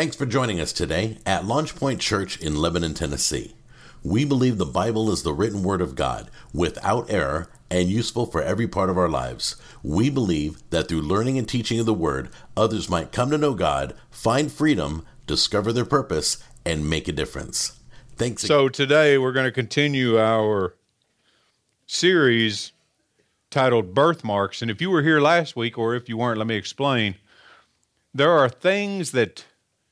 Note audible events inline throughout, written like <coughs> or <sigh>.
Thanks for joining us today at LaunchPoint Church in Lebanon, Tennessee. We believe the Bible is the written word of God, without error, and useful for every part of our lives. We believe that through learning and teaching of the word, others might come to know God, find freedom, discover their purpose, and make a difference. Thanks. So today we're going to continue our series titled Birthmarks. And if you were here last week, or if you weren't, let me explain. There are things that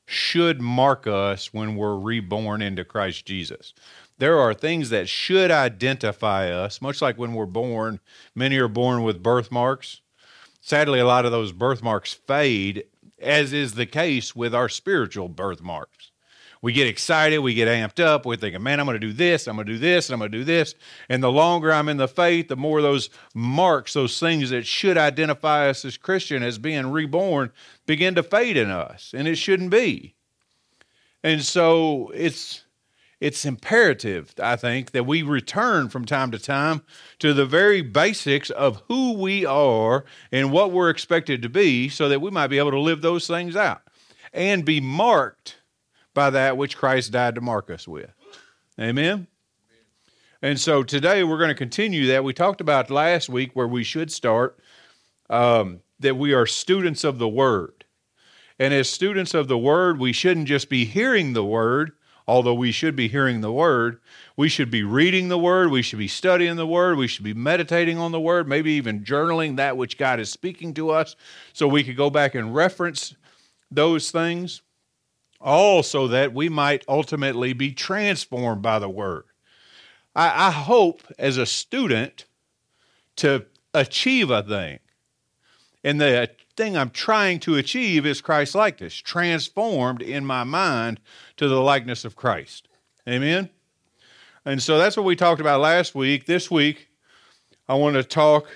should mark us when we're reborn into Christ Jesus. There are things that should identify us, much like when we're born. Many are born with birthmarks. Sadly, a lot of those birthmarks fade, as is the case with our spiritual birthmarks we get excited, we get amped up, we're thinking, man, I'm going to do this, I'm going to do this, and I'm going to do this. And the longer I'm in the faith, the more those marks, those things that should identify us as Christian as being reborn, begin to fade in us. And it shouldn't be. And so it's it's imperative, I think, that we return from time to time to the very basics of who we are and what we're expected to be so that we might be able to live those things out and be marked by that which Christ died to mark us with. Amen? And so today we're going to continue that. We talked about last week where we should start um, that we are students of the Word. And as students of the Word, we shouldn't just be hearing the Word, although we should be hearing the Word. We should be reading the Word. We should be studying the Word. We should be meditating on the Word, maybe even journaling that which God is speaking to us so we could go back and reference those things all so that we might ultimately be transformed by the word. I, I hope as a student to achieve a thing. And the thing I'm trying to achieve is Christ likeness, transformed in my mind to the likeness of Christ. Amen? And so that's what we talked about last week. This week, I want to talk,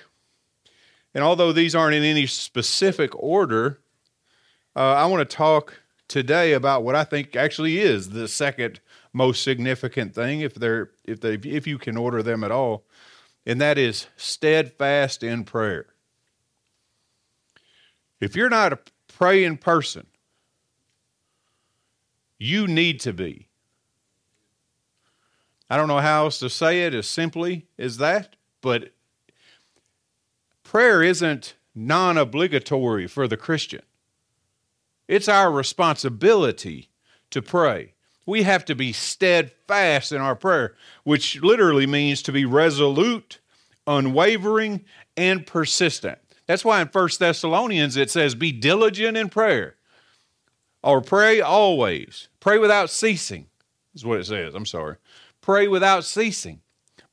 and although these aren't in any specific order, uh, I want to talk today about what I think actually is the second most significant thing, if they're if they if you can order them at all, and that is steadfast in prayer. If you're not a praying person, you need to be. I don't know how else to say it as simply as that, but prayer isn't non obligatory for the Christian. It's our responsibility to pray. We have to be steadfast in our prayer, which literally means to be resolute, unwavering, and persistent. That's why in 1 Thessalonians it says, Be diligent in prayer, or pray always. Pray without ceasing, is what it says. I'm sorry. Pray without ceasing.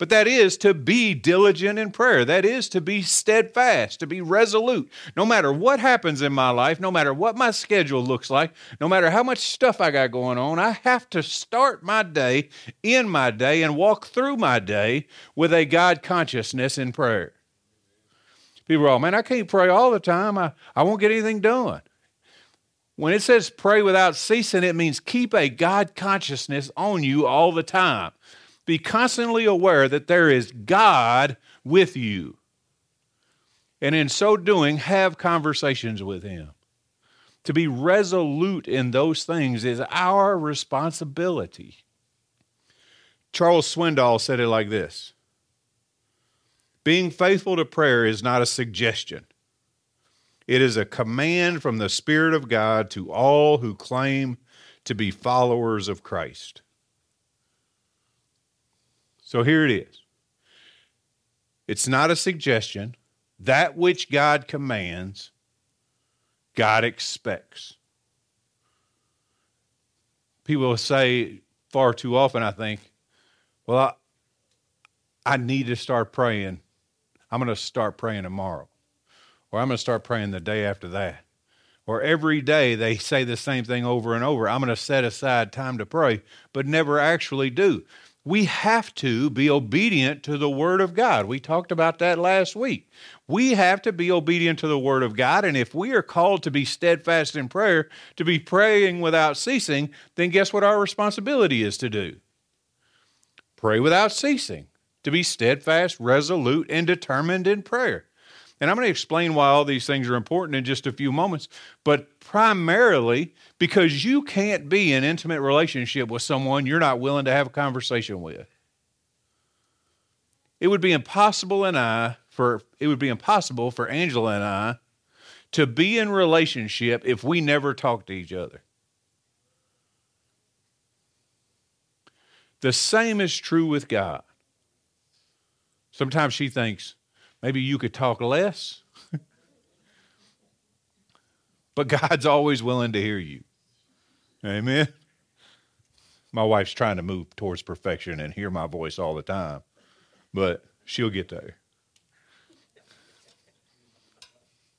But that is to be diligent in prayer. That is to be steadfast, to be resolute. No matter what happens in my life, no matter what my schedule looks like, no matter how much stuff I got going on, I have to start my day, in my day, and walk through my day with a God consciousness in prayer. People are all, man, I can't pray all the time. I, I won't get anything done. When it says pray without ceasing, it means keep a God consciousness on you all the time be constantly aware that there is God with you. And in so doing, have conversations with Him. To be resolute in those things is our responsibility. Charles Swindoll said it like this Being faithful to prayer is not a suggestion, it is a command from the Spirit of God to all who claim to be followers of Christ. So here it is. It's not a suggestion. That which God commands, God expects. People say far too often, I think, well, I, I need to start praying. I'm going to start praying tomorrow. Or I'm going to start praying the day after that. Or every day they say the same thing over and over. I'm going to set aside time to pray, but never actually do we have to be obedient to the Word of God. We talked about that last week. We have to be obedient to the Word of God. And if we are called to be steadfast in prayer, to be praying without ceasing, then guess what our responsibility is to do? Pray without ceasing, to be steadfast, resolute, and determined in prayer. And I'm going to explain why all these things are important in just a few moments, but primarily because you can't be in intimate relationship with someone you're not willing to have a conversation with. It would be impossible and I for it would be impossible for Angela and I to be in relationship if we never talk to each other. The same is true with God. Sometimes she thinks, maybe you could talk less. <laughs> but God's always willing to hear you. Amen. My wife's trying to move towards perfection and hear my voice all the time, but she'll get there.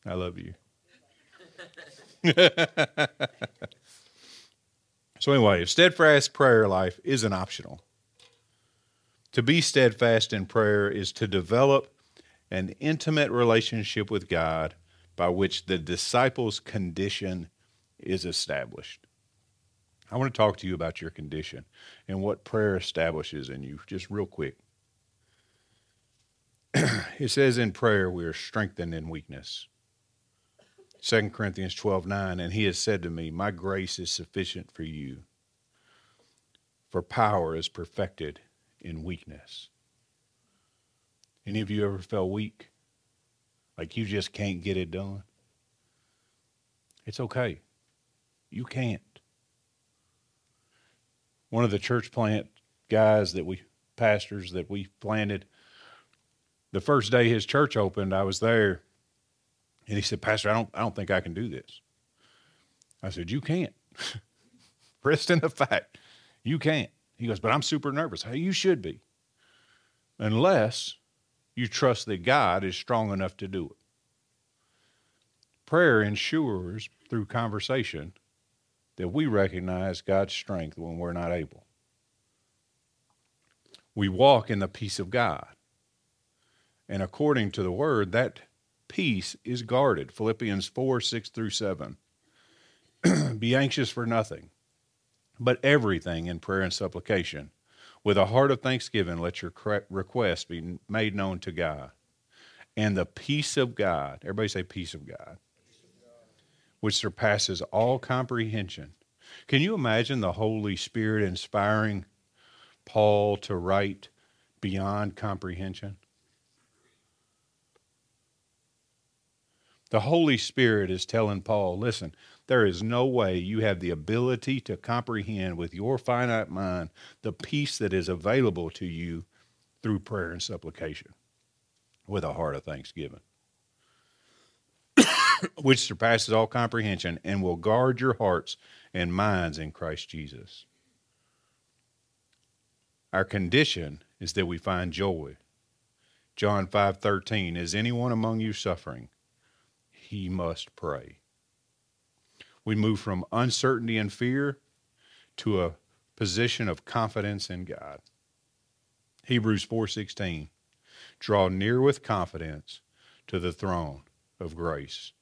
I love you. <laughs> so, anyway, if steadfast prayer life isn't optional. To be steadfast in prayer is to develop an intimate relationship with God by which the disciples' condition is established. I want to talk to you about your condition and what prayer establishes in you, just real quick. <clears throat> it says in prayer we are strengthened in weakness. 2 Corinthians 12 9, and he has said to me, My grace is sufficient for you, for power is perfected in weakness. Any of you ever felt weak? Like you just can't get it done? It's okay. You can't. One of the church plant guys that we, pastors that we planted, the first day his church opened, I was there and he said, Pastor, I don't, I don't think I can do this. I said, You can't. <laughs> Rest in the fact, you can't. He goes, But I'm super nervous. Hey, you should be. Unless you trust that God is strong enough to do it. Prayer ensures through conversation that we recognize God's strength when we're not able. We walk in the peace of God. And according to the word, that peace is guarded. Philippians 4 6 through 7. <clears throat> Be anxious for nothing, but everything in prayer and supplication. With a heart of thanksgiving, let your request be made known to God. And the peace of God, everybody say, peace of God, which surpasses all comprehension. Can you imagine the Holy Spirit inspiring Paul to write beyond comprehension? The Holy Spirit is telling Paul, listen, there is no way you have the ability to comprehend with your finite mind the peace that is available to you through prayer and supplication with a heart of thanksgiving, <coughs> which surpasses all comprehension and will guard your hearts and minds in Christ Jesus. Our condition is that we find joy. John 5:13 Is anyone among you suffering? he must pray. We move from uncertainty and fear to a position of confidence in God. Hebrews 4:16 Draw near with confidence to the throne of grace,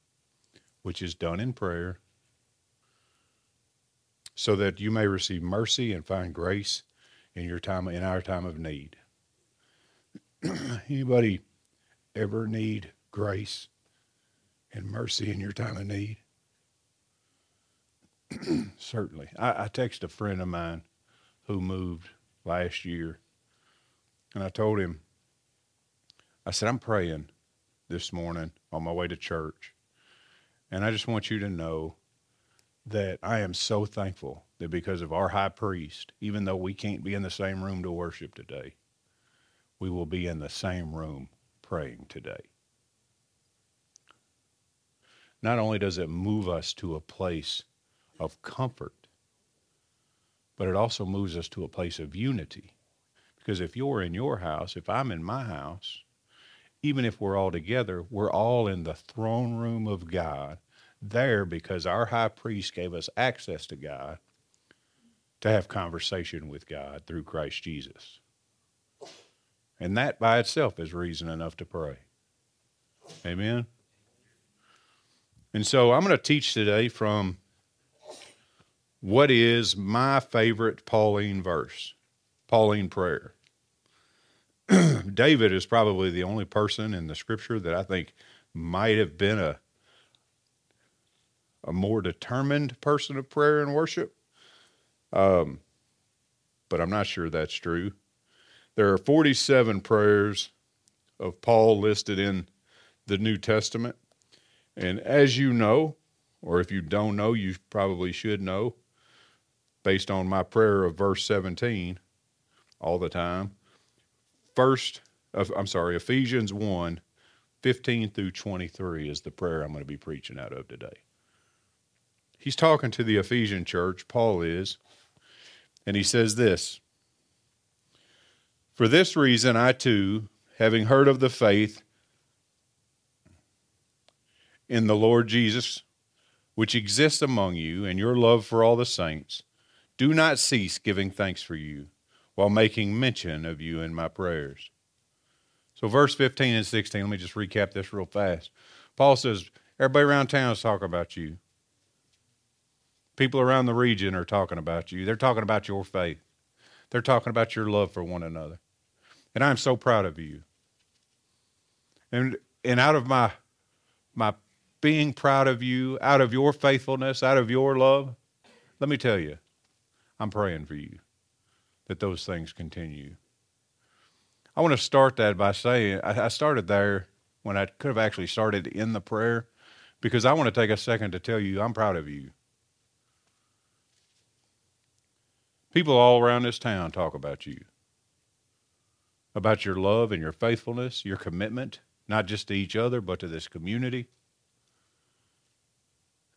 which is done in prayer, so that you may receive mercy and find grace in your time in our time of need. <clears throat> Anybody ever need grace? and mercy in your time of need? <clears throat> Certainly. I, I texted a friend of mine who moved last year, and I told him, I said, I'm praying this morning on my way to church. And I just want you to know that I am so thankful that because of our high priest, even though we can't be in the same room to worship today, we will be in the same room praying today not only does it move us to a place of comfort, but it also moves us to a place of unity. Because if you're in your house, if I'm in my house, even if we're all together, we're all in the throne room of God, there because our high priest gave us access to God to have conversation with God through Christ Jesus. And that by itself is reason enough to pray. Amen. And so I'm going to teach today from what is my favorite Pauline verse, Pauline prayer. <clears throat> David is probably the only person in the scripture that I think might have been a a more determined person of prayer and worship. Um, but I'm not sure that's true. There are 47 prayers of Paul listed in the New Testament. And as you know, or if you don't know, you probably should know, based on my prayer of verse 17 all the time. First, I'm sorry, Ephesians 1 15 through 23 is the prayer I'm going to be preaching out of today. He's talking to the Ephesian church, Paul is, and he says this For this reason, I too, having heard of the faith in the Lord Jesus, which exists among you, and your love for all the saints, do not cease giving thanks for you while making mention of you in my prayers. So, verse 15 and 16, let me just recap this real fast. Paul says, Everybody around town is talking about you. People around the region are talking about you. They're talking about your faith. They're talking about your love for one another. And I'm so proud of you. And and out of my my being proud of you, out of your faithfulness, out of your love, let me tell you, I'm praying for you that those things continue. I want to start that by saying I started there when I could have actually started in the prayer because I want to take a second to tell you I'm proud of you. People all around this town talk about you, about your love and your faithfulness, your commitment, not just to each other, but to this community.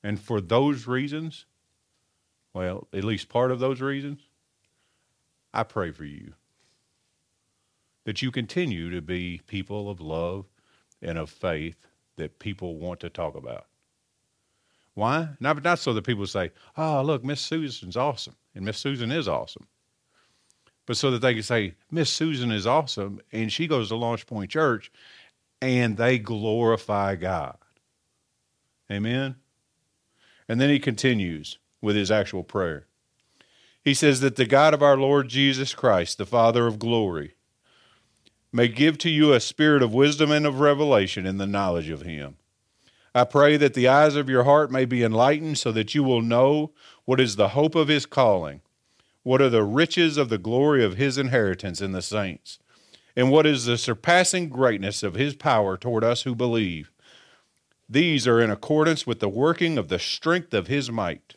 And for those reasons, well, at least part of those reasons, I pray for you that you continue to be people of love and of faith that people want to talk about. Why? Not, not so that people say, oh, look, Miss Susan's awesome. And Miss Susan is awesome. But so that they can say, Miss Susan is awesome. And she goes to Launch Point Church and they glorify God. Amen. And then he continues with his actual prayer. He says that the God of our Lord Jesus Christ, the Father of glory, may give to you a spirit of wisdom and of revelation in the knowledge of him I pray that the eyes of your heart may be enlightened so that you will know what is the hope of his calling, what are the riches of the glory of his inheritance in the saints, and what is the surpassing greatness of his power toward us who believe. These are in accordance with the working of the strength of his might,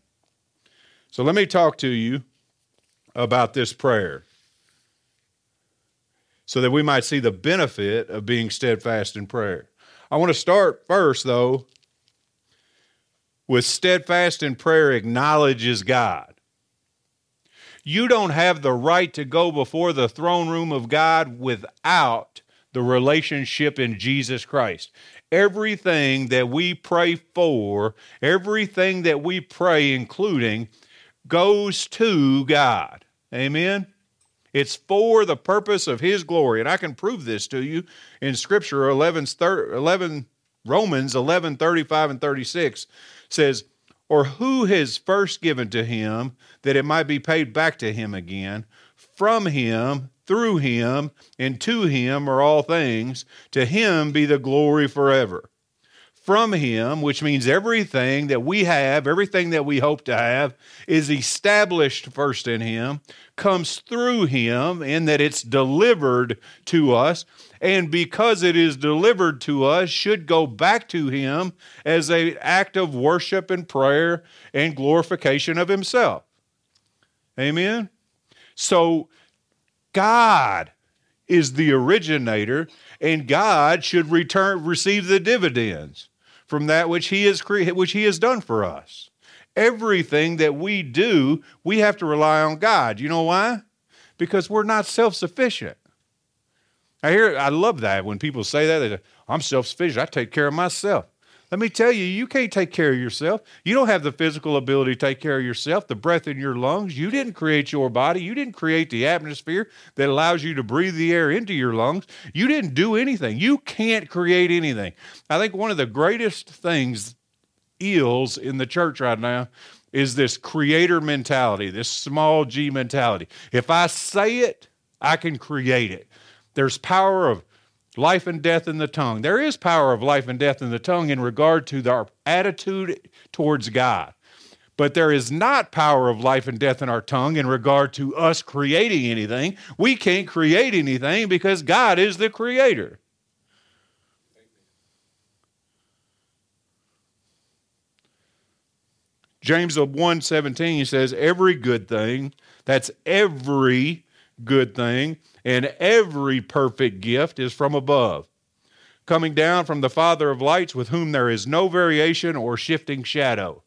So let me talk to you about this prayer so that we might see the benefit of being steadfast in prayer. I want to start first, though, with steadfast in prayer acknowledges God. You don't have the right to go before the throne room of God without the relationship in Jesus Christ. Everything that we pray for, everything that we pray, including, goes to God. Amen? It's for the purpose of his glory. And I can prove this to you in Scripture 11, 11 Romans 11, 35 and 36 says, Or who has first given to him that it might be paid back to him again? From him, through him, and to him are all things. To him be the glory forever from Him, which means everything that we have, everything that we hope to have, is established first in Him, comes through Him, in that it's delivered to us. And because it is delivered to us, should go back to Him as an act of worship and prayer and glorification of Himself. Amen? So, God is the originator, and God should return receive the dividends from that which he has cre- which he has done for us. Everything that we do, we have to rely on God. You know why? Because we're not self-sufficient. I hear I love that when people say that they say, I'm self sufficient. I take care of myself. Let me tell you, you can't take care of yourself. You don't have the physical ability to take care of yourself, the breath in your lungs. You didn't create your body. You didn't create the atmosphere that allows you to breathe the air into your lungs. You didn't do anything. You can't create anything. I think one of the greatest things ills in the church right now is this creator mentality, this small g mentality. If I say it, I can create it. There's power of life and death in the tongue. There is power of life and death in the tongue in regard to our attitude towards God. But there is not power of life and death in our tongue in regard to us creating anything. We can't create anything because God is the creator. James 1 17 says, Every good thing, that's every good thing, and every perfect gift is from above, coming down from the Father of lights, with whom there is no variation or shifting shadow.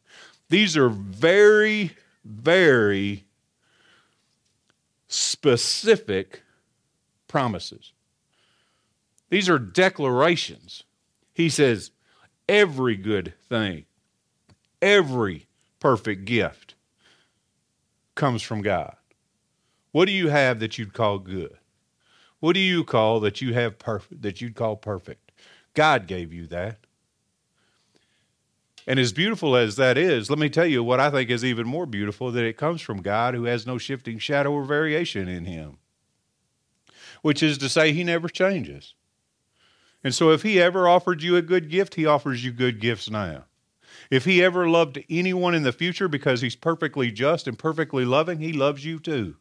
These are very, very specific promises. These are declarations. He says, every good thing, every perfect gift comes from God. What do you have that you'd call good? What do you call that you have perfect that you'd call perfect? God gave you that. And as beautiful as that is, let me tell you what I think is even more beautiful that it comes from God who has no shifting shadow or variation in him. Which is to say he never changes. And so if he ever offered you a good gift, he offers you good gifts now. If he ever loved anyone in the future because he's perfectly just and perfectly loving, he loves you too.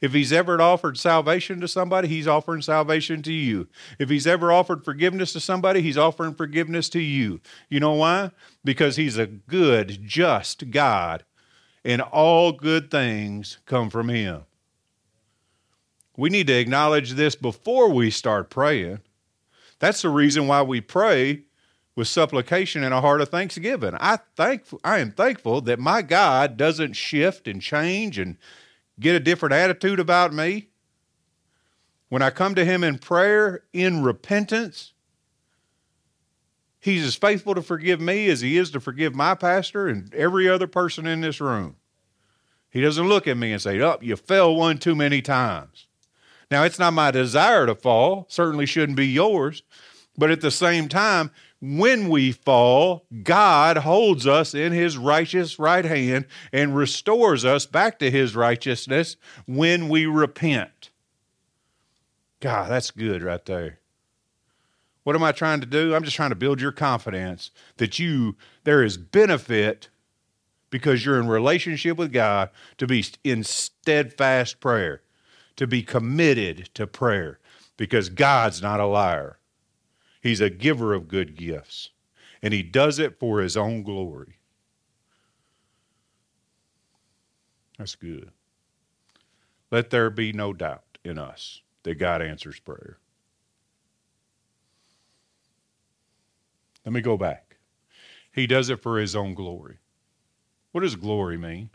If he's ever offered salvation to somebody, he's offering salvation to you. If he's ever offered forgiveness to somebody, he's offering forgiveness to you. You know why? Because he's a good, just God, and all good things come from him. We need to acknowledge this before we start praying. That's the reason why we pray with supplication and a heart of thanksgiving. I thank I am thankful that my God doesn't shift and change and get a different attitude about me, when I come to Him in prayer, in repentance, He's as faithful to forgive me as He is to forgive my pastor and every other person in this room. He doesn't look at me and say, Oh, you fell one too many times. Now, it's not my desire to fall, certainly shouldn't be yours, but at the same time, when we fall, God holds us in his righteous right hand and restores us back to his righteousness when we repent. God, that's good right there. What am I trying to do? I'm just trying to build your confidence that you there is benefit because you're in relationship with God to be in steadfast prayer, to be committed to prayer because God's not a liar. He's a giver of good gifts, and he does it for his own glory. That's good. Let there be no doubt in us that God answers prayer. Let me go back. He does it for his own glory. What does glory mean?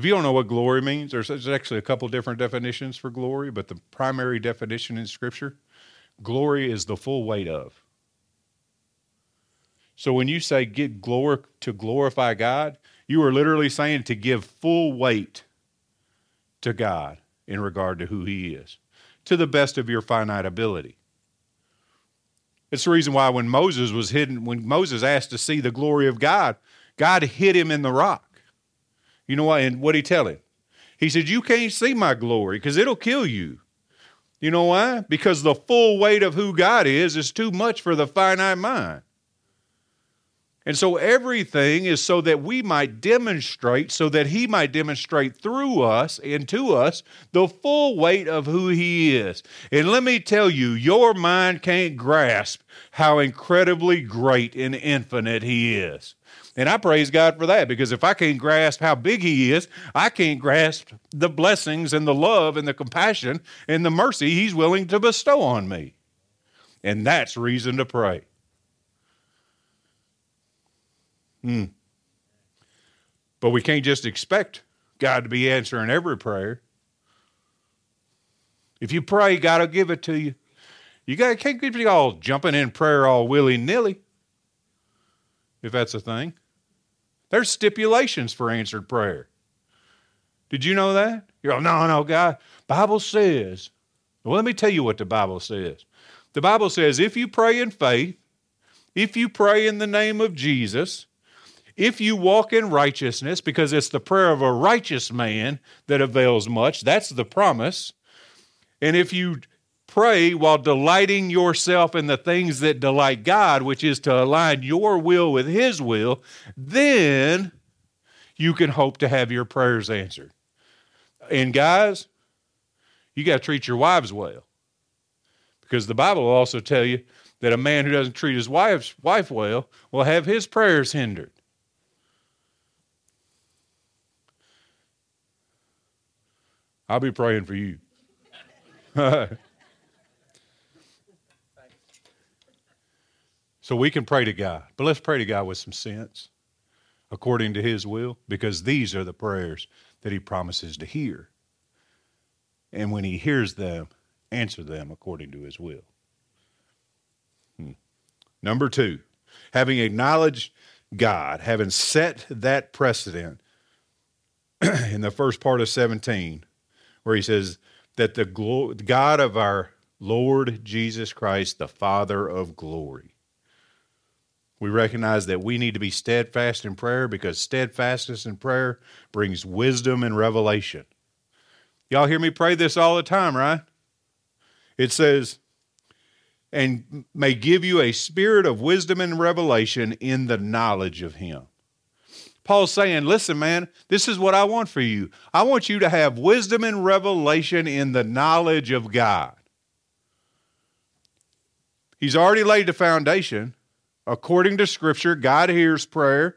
If you don't know what glory means, there's, there's actually a couple different definitions for glory, but the primary definition in Scripture glory is the full weight of. So when you say get glory to glorify God, you are literally saying to give full weight to God in regard to who He is, to the best of your finite ability. It's the reason why when Moses was hidden, when Moses asked to see the glory of God, God hid him in the rock. You know what? And what he tell him? He said, You can't see my glory because it'll kill you. You know why? Because the full weight of who God is is too much for the finite mind. And so everything is so that we might demonstrate, so that He might demonstrate through us and to us the full weight of who He is. And let me tell you, your mind can't grasp how incredibly great and infinite He is. And I praise God for that because if I can't grasp how big He is, I can't grasp the blessings and the love and the compassion and the mercy He's willing to bestow on me. And that's reason to pray. Hmm. But we can't just expect God to be answering every prayer. If you pray, God will give it to you. You got can't keep all jumping in prayer all willy nilly. If that's a thing, there's stipulations for answered prayer. Did you know that? You're like, no, no, God. Bible says. Well, let me tell you what the Bible says. The Bible says if you pray in faith, if you pray in the name of Jesus, if you walk in righteousness, because it's the prayer of a righteous man that avails much, that's the promise. And if you pray while delighting yourself in the things that delight God, which is to align your will with His will, then you can hope to have your prayers answered. And guys, you got to treat your wives well. Because the Bible will also tell you that a man who doesn't treat his wife's wife well will have his prayers hindered. I'll be praying for you. <laughs> so we can pray to God, but let's pray to God with some sense according to his will because these are the prayers that he promises to hear. And when he hears them, answer them according to his will. Hmm. Number two, having acknowledged God, having set that precedent <clears throat> in the first part of 17, where he says that the God of our Lord Jesus Christ, the Father of glory. We recognize that we need to be steadfast in prayer because steadfastness in prayer brings wisdom and revelation. Y'all hear me pray this all the time, right? It says, and may give you a spirit of wisdom and revelation in the knowledge of Him. Paul's saying, listen, man, this is what I want for you. I want you to have wisdom and revelation in the knowledge of God. He's already laid the foundation. According to Scripture, God hears prayer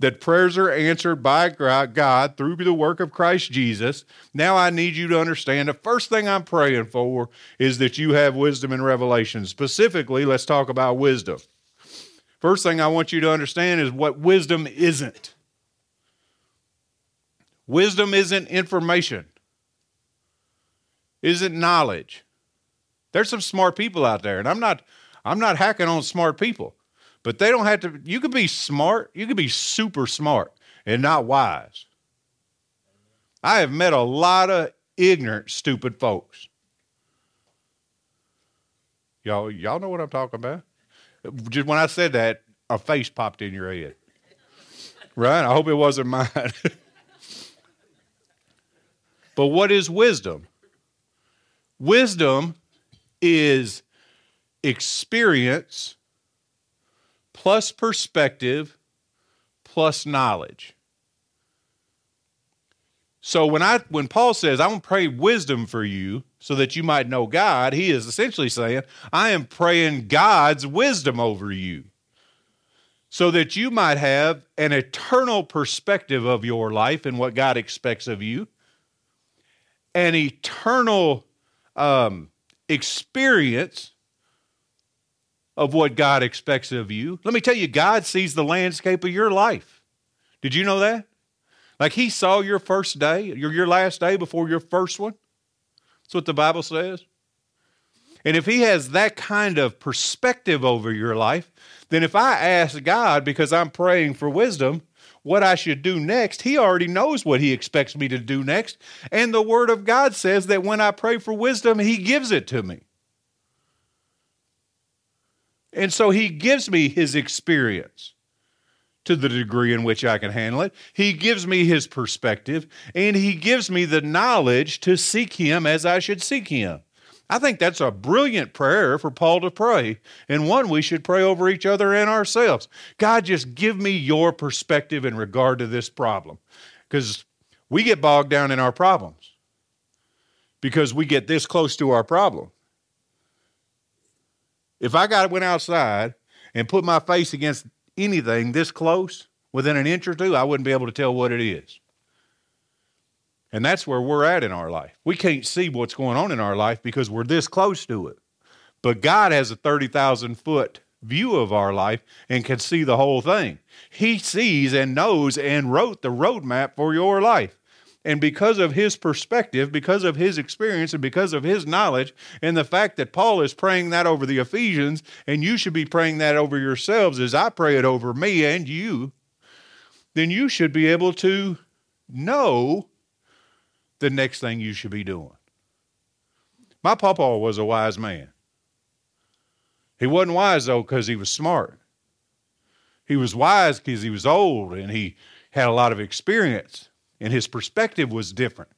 that prayers are answered by God through the work of Christ Jesus. Now I need you to understand the first thing I'm praying for is that you have wisdom and revelation. Specifically, let's talk about wisdom. First thing I want you to understand is what wisdom isn't. Wisdom isn't information, isn't knowledge. There's some smart people out there, and I'm not I'm not hacking on smart people. But they don't have to, you could be smart, you could be super smart and not wise. I have met a lot of ignorant, stupid folks. Y'all, y'all know what I'm talking about? Just when I said that, a face popped in your head. Right? I hope it wasn't mine. <laughs> but what is wisdom? Wisdom is experience plus perspective plus knowledge. So when I when Paul says I want to pray wisdom for you so that you might know God, he is essentially saying I am praying God's wisdom over you so that you might have an eternal perspective of your life and what God expects of you, an eternal um, experience of what God expects of you. Let me tell you, God sees the landscape of your life. Did you know that? Like He saw your first day, your, your last day before your first one. That's what the Bible says. And if He has that kind of perspective over your life, then if I ask God, because I'm praying for wisdom, what I should do next, He already knows what He expects me to do next. And the Word of God says that when I pray for wisdom, He gives it to me. And so he gives me his experience to the degree in which I can handle it. He gives me his perspective and he gives me the knowledge to seek him as I should seek him. I think that's a brilliant prayer for Paul to pray, and one we should pray over each other and ourselves. God, just give me your perspective in regard to this problem. Because we get bogged down in our problems because we get this close to our problem. If I got went outside and put my face against anything this close, within an inch or two, I wouldn't be able to tell what it is. And that's where we're at in our life. We can't see what's going on in our life because we're this close to it. But God has a 30,000 foot view of our life and can see the whole thing. He sees and knows and wrote the roadmap for your life. And because of his perspective, because of his experience, and because of his knowledge, and the fact that Paul is praying that over the Ephesians, and you should be praying that over yourselves as I pray it over me and you, then you should be able to know the next thing you should be doing. My papa was a wise man. He wasn't wise, though, because he was smart. He was wise because he was old and he had a lot of experience and his perspective was different.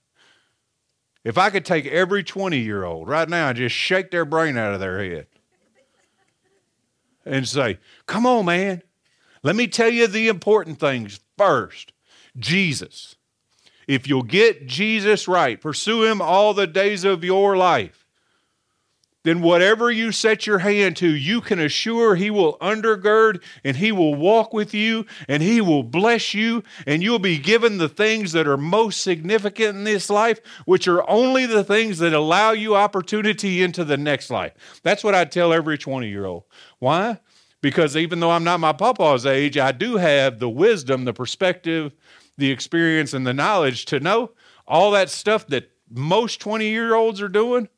If I could take every 20 year old right now and just shake their brain out of their head and say, Come on, man, let me tell you the important things first Jesus. If you'll get Jesus right, pursue him all the days of your life, then whatever you set your hand to, you can assure He will undergird and He will walk with you and He will bless you, and you'll be given the things that are most significant in this life, which are only the things that allow you opportunity into the next life. That's what I tell every 20 year old. Why? Because even though I'm not my papa's age, I do have the wisdom, the perspective, the experience, and the knowledge to know all that stuff that most 20 year olds are doing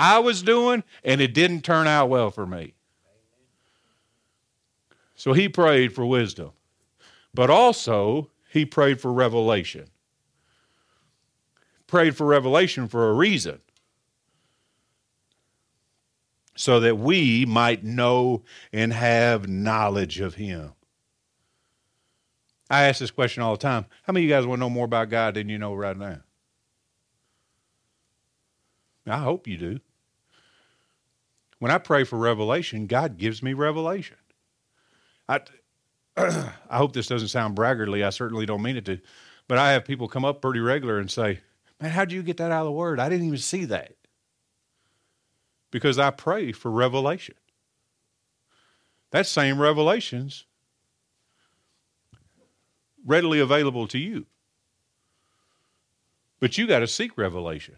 I was doing, and it didn't turn out well for me. So he prayed for wisdom, but also he prayed for revelation. Prayed for revelation for a reason. So that we might know and have knowledge of him. I ask this question all the time. How many of you guys want to know more about God than you know right now? I hope you do. When I pray for revelation, God gives me revelation. I, <clears throat> I hope this doesn't sound braggartly. I certainly don't mean it to. But I have people come up pretty regular and say, Man, how'd you get that out of the word? I didn't even see that. Because I pray for revelation. That same revelation's readily available to you. But you got to seek revelation.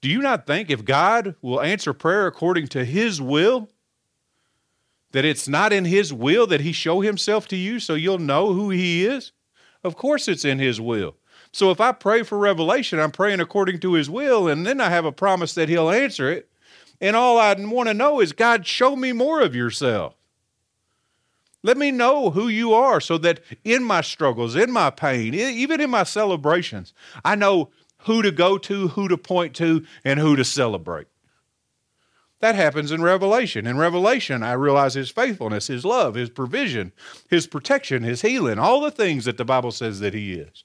Do you not think if God will answer prayer according to his will, that it's not in his will that he show himself to you so you'll know who he is? Of course it's in his will. So if I pray for revelation, I'm praying according to his will, and then I have a promise that he'll answer it. And all I want to know is, God, show me more of yourself. Let me know who you are so that in my struggles, in my pain, even in my celebrations, I know who to go to, who to point to, and who to celebrate. That happens in Revelation. In Revelation, I realize His faithfulness, His love, His provision, His protection, His healing, all the things that the Bible says that He is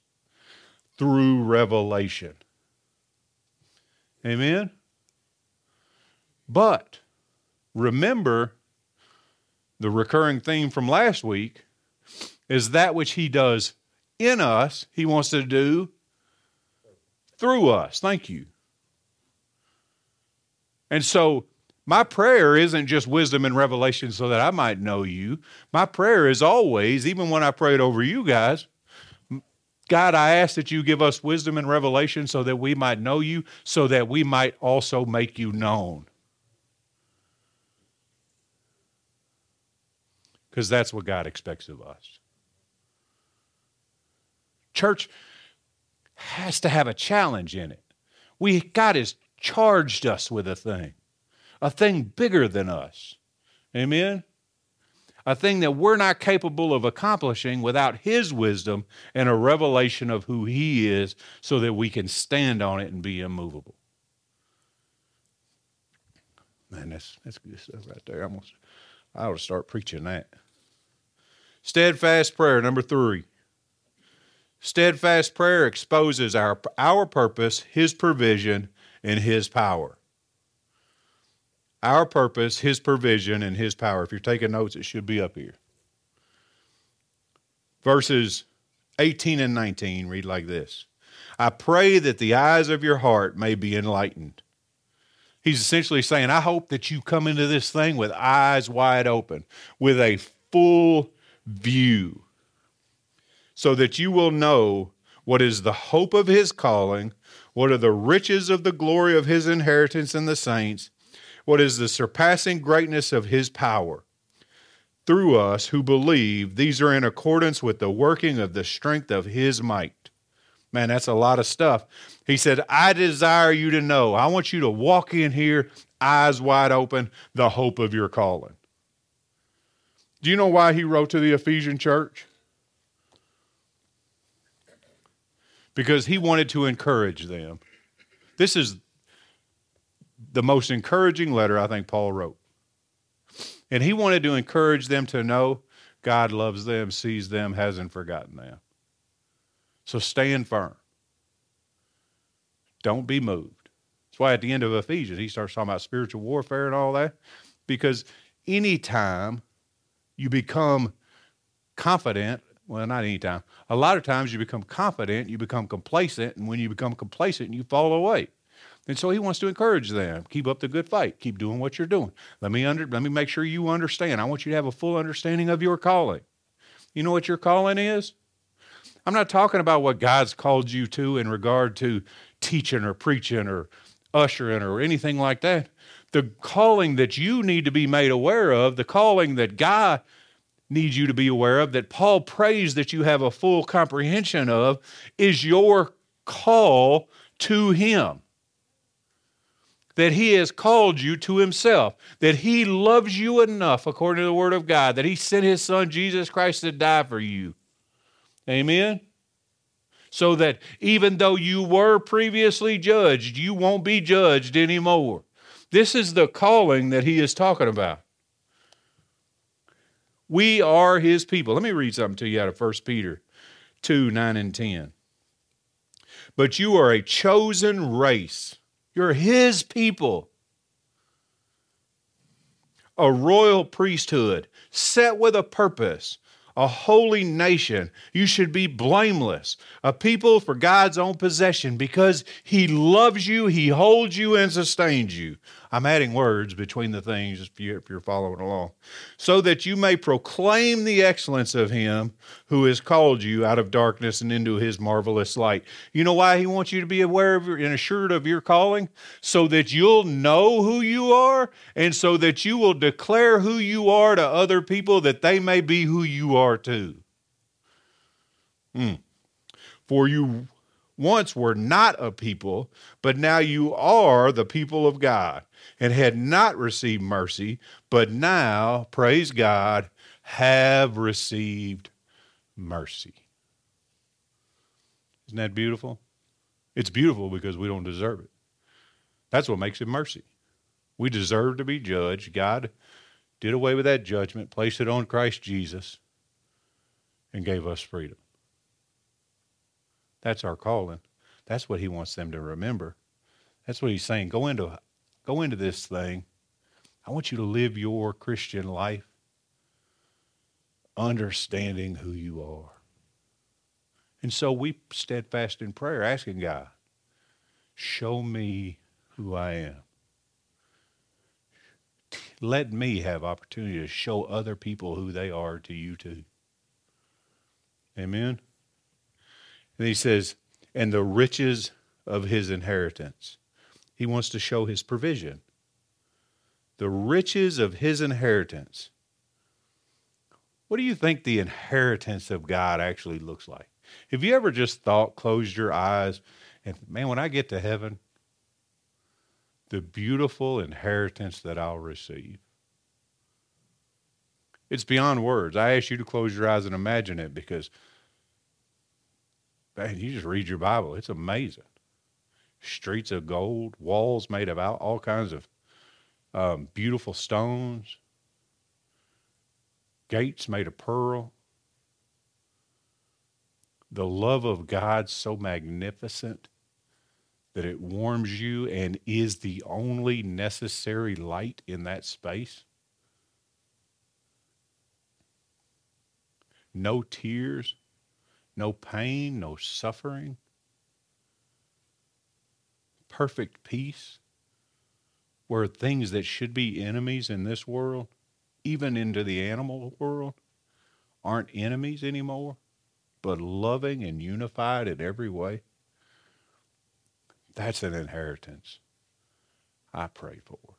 through revelation. Amen? But remember the recurring theme from last week is that which He does in us, He wants to do through us. Thank you. And so, my prayer isn't just wisdom and revelation so that I might know you. My prayer is always, even when I prayed over you guys, God, I ask that you give us wisdom and revelation so that we might know you, so that we might also make you known. Because that's what God expects of us. Church, has to have a challenge in it. We God has charged us with a thing, a thing bigger than us. Amen. A thing that we're not capable of accomplishing without His wisdom and a revelation of who He is so that we can stand on it and be immovable. Man, that's, that's good stuff right there. Almost, I ought to start preaching that. Steadfast prayer, number three. Steadfast prayer exposes our, our purpose, His provision, and His power. Our purpose, His provision, and His power. If you're taking notes, it should be up here. Verses 18 and 19 read like this I pray that the eyes of your heart may be enlightened. He's essentially saying, I hope that you come into this thing with eyes wide open, with a full view so that you will know what is the hope of his calling, what are the riches of the glory of his inheritance in the saints, what is the surpassing greatness of his power. Through us who believe, these are in accordance with the working of the strength of his might. Man, that's a lot of stuff. He said, I desire you to know. I want you to walk in here, eyes wide open, the hope of your calling. Do you know why he wrote to the Ephesian church? Because he wanted to encourage them. This is the most encouraging letter I think Paul wrote. And he wanted to encourage them to know God loves them, sees them, hasn't forgotten them. So stand firm. Don't be moved. That's why at the end of Ephesians, he starts talking about spiritual warfare and all that. Because anytime you become confident, well, not anytime, a lot of times you become confident, you become complacent, and when you become complacent, you fall away. And so he wants to encourage them. Keep up the good fight. Keep doing what you're doing. Let me under let me make sure you understand. I want you to have a full understanding of your calling. You know what your calling is? I'm not talking about what God's called you to in regard to teaching or preaching or ushering or anything like that. The calling that you need to be made aware of, the calling that God needs you to be aware of, that Paul prays that you have a full comprehension of, is your call to Him that he has called you to himself, that he loves you enough, according to the word of God, that he sent his son Jesus Christ to die for you. Amen? So that even though you were previously judged, you won't be judged anymore. This is the calling that he is talking about. We are his people. Let me read something to you out of 1 Peter 2 9 and 10. But you are a chosen race you're his people. A royal priesthood set with a purpose, a holy nation. You should be blameless, a people for God's own possession because He loves you, He holds you, and sustains you. I'm adding words between the things if you're following along. So that you may proclaim the excellence of him who has called you out of darkness and into his marvelous light. You know why he wants you to be aware of and assured of your calling? So that you'll know who you are and so that you will declare who you are to other people that they may be who you are too. Hmm. For you once were not a people, but now you are the people of God and had not received mercy, but now, praise God, have received mercy. Isn't that beautiful? It's beautiful because we don't deserve it. That's what makes it mercy. We deserve to be judged. God did away with that judgment, placed it on Christ Jesus, and gave us freedom. That's our calling. That's what he wants them to remember. That's what he's saying. Go into go into this thing. I want you to live your Christian life understanding who you are. And so we steadfast in prayer, asking God, show me who I am. Let me have opportunity to show other people who they are to you too. Amen. And he says, and the riches of his inheritance. He wants to show his provision. The riches of his inheritance. What do you think the inheritance of God actually looks like? Have you ever just thought, closed your eyes, and man, when I get to heaven, the beautiful inheritance that I'll receive? It's beyond words. I ask you to close your eyes and imagine it because, man, you just read your Bible. It's amazing streets of gold, walls made of all kinds of um, beautiful stones, gates made of pearl. The love of God so magnificent that it warms you and is the only necessary light in that space. No tears, no pain, no suffering perfect peace where things that should be enemies in this world, even into the animal world, aren't enemies anymore, but loving and unified in every way. That's an inheritance I pray for.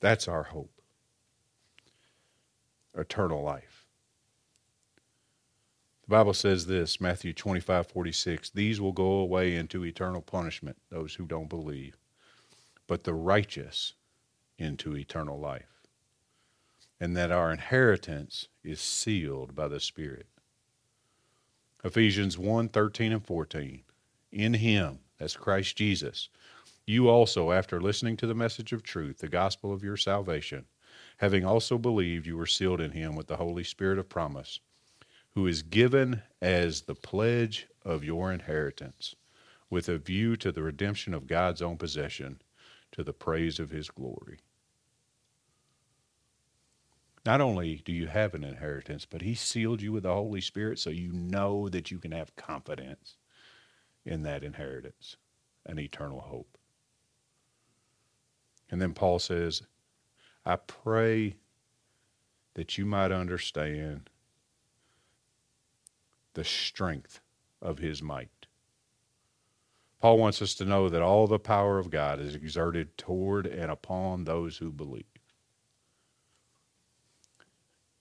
That's our hope. Eternal life. The Bible says this, Matthew 25, 46, these will go away into eternal punishment, those who don't believe, but the righteous into eternal life. And that our inheritance is sealed by the Spirit. Ephesians 1, 13 and 14. In him, as Christ Jesus, you also, after listening to the message of truth, the gospel of your salvation, having also believed, you were sealed in him with the Holy Spirit of promise, who is given as the pledge of your inheritance, with a view to the redemption of God's own possession, to the praise of his glory. Not only do you have an inheritance, but he sealed you with the Holy Spirit so you know that you can have confidence in that inheritance, an eternal hope. And then Paul says, I pray that you might understand the strength of his might. Paul wants us to know that all the power of God is exerted toward and upon those who believe.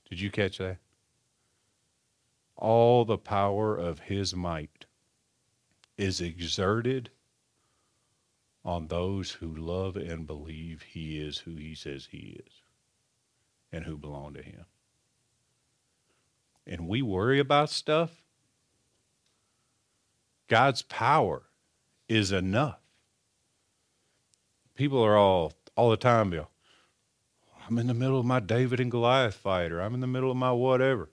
Did you catch that? All the power of his might is exerted on those who love and believe he is who he says he is and who belong to him. And we worry about stuff. God's power is enough. People are all all the time go, I'm in the middle of my David and Goliath fight, or I'm in the middle of my whatever.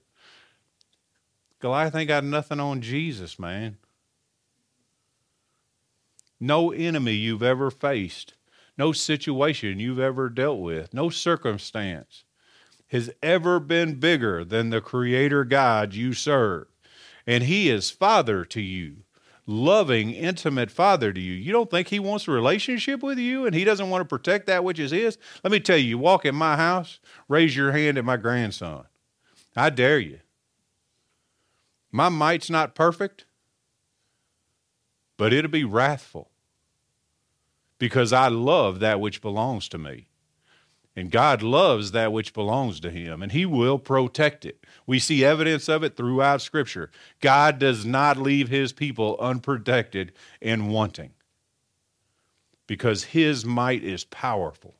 Goliath ain't got nothing on Jesus, man. No enemy you've ever faced, no situation you've ever dealt with, no circumstance has ever been bigger than the Creator God you serve. And He is Father to you, loving, intimate Father to you. You don't think He wants a relationship with you and He doesn't want to protect that which is His? Let me tell you, you walk in my house, raise your hand at my grandson. I dare you. My might's not perfect, but it'll be wrathful because I love that which belongs to me. And God loves that which belongs to him, and he will protect it. We see evidence of it throughout Scripture. God does not leave his people unprotected and wanting because his might is powerful,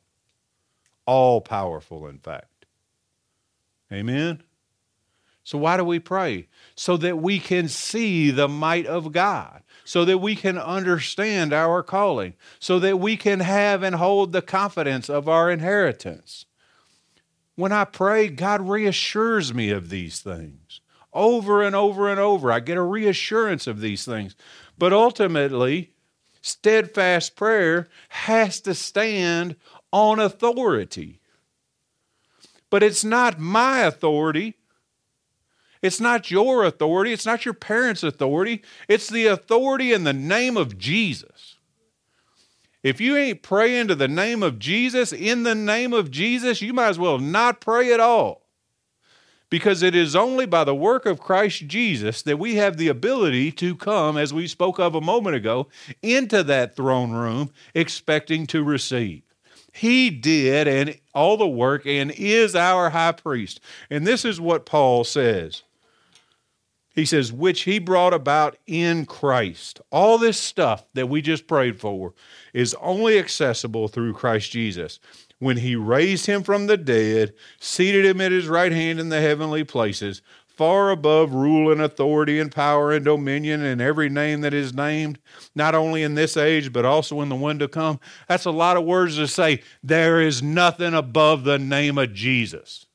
all powerful, in fact. Amen? So, why do we pray? So that we can see the might of God so that we can understand our calling, so that we can have and hold the confidence of our inheritance. When I pray, God reassures me of these things. Over and over and over, I get a reassurance of these things. But ultimately, steadfast prayer has to stand on authority. But it's not my authority, it's not your authority, it's not your parents' authority, it's the authority in the name of Jesus. If you ain't praying to the name of Jesus, in the name of Jesus, you might as well not pray at all. Because it is only by the work of Christ Jesus that we have the ability to come, as we spoke of a moment ago, into that throne room expecting to receive. He did and all the work and is our high priest. And this is what Paul says he says, which he brought about in Christ. All this stuff that we just prayed for is only accessible through Christ Jesus. When he raised him from the dead, seated him at his right hand in the heavenly places, far above rule and authority and power and dominion and every name that is named, not only in this age, but also in the one to come. That's a lot of words to say. There is nothing above the name of Jesus.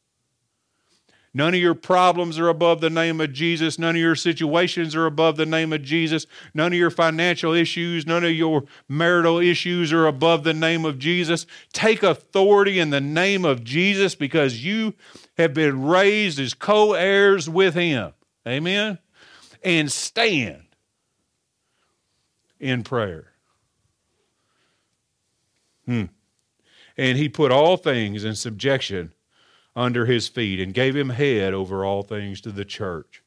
None of your problems are above the name of Jesus. None of your situations are above the name of Jesus. None of your financial issues, none of your marital issues are above the name of Jesus. Take authority in the name of Jesus because you have been raised as co heirs with Him. Amen? And stand in prayer. Hmm. And He put all things in subjection under his feet and gave him head over all things to the church,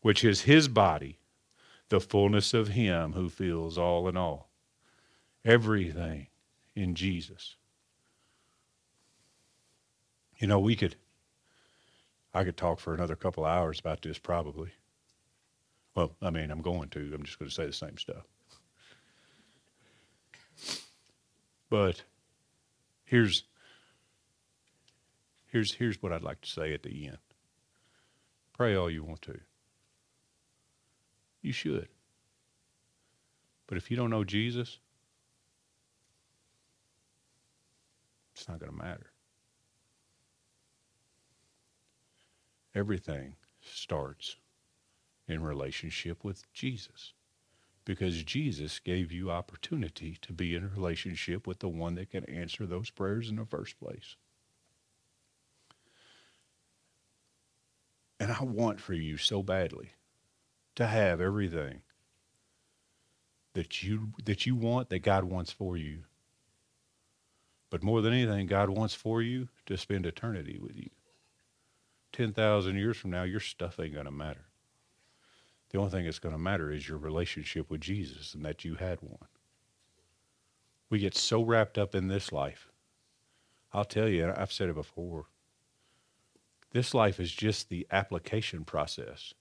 which is his body, the fullness of him who fills all in all. Everything in Jesus. You know, we could I could talk for another couple hours about this probably. Well, I mean, I'm going to. I'm just going to say the same stuff. But here's here's here's what I'd like to say at the end. Pray all you want to. You should. But if you don't know Jesus, it's not going to matter. Everything starts in relationship with Jesus because Jesus gave you opportunity to be in relationship with the one that can answer those prayers in the first place. And I want for you so badly to have everything that you that you want that God wants for you. But more than anything, God wants for you to spend eternity with you. 10,000 years from now, your stuff ain't going to matter. The only thing that's going to matter is your relationship with Jesus and that you had one. We get so wrapped up in this life. I'll tell you, I've said it before. This life is just the application process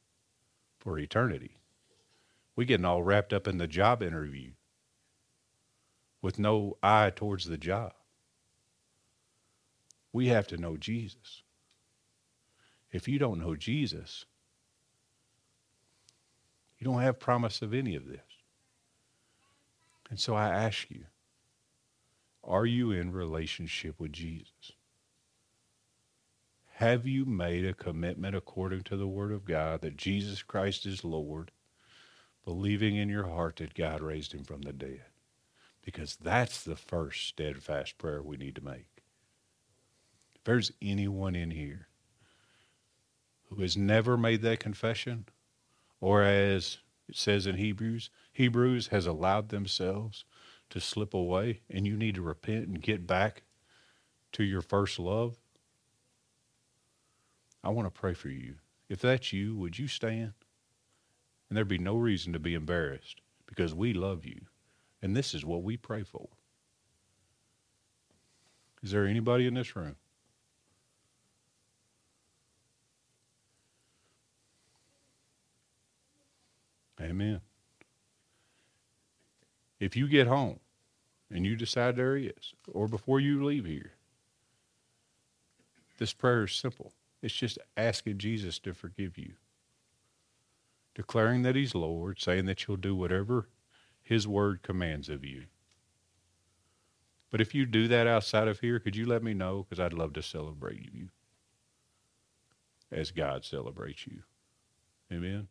for eternity. We getting all wrapped up in the job interview with no eye towards the job. We have to know Jesus. If you don't know Jesus, you don't have promise of any of this. And so I ask you, are you in relationship with Jesus? Have you made a commitment according to the Word of God that Jesus Christ is Lord, believing in your heart that God raised him from the dead? Because that's the first steadfast prayer we need to make. If there's anyone in here who has never made that confession, or as it says in Hebrews, Hebrews has allowed themselves to slip away, and you need to repent and get back to your first love. I want to pray for you. If that's you, would you stand? And there'd be no reason to be embarrassed because we love you. And this is what we pray for. Is there anybody in this room? Amen. If you get home and you decide there he is, or before you leave here, this prayer is simple. It's just asking Jesus to forgive you, declaring that he's Lord, saying that you'll do whatever his word commands of you. But if you do that outside of here, could you let me know? Because I'd love to celebrate you as God celebrates you. Amen.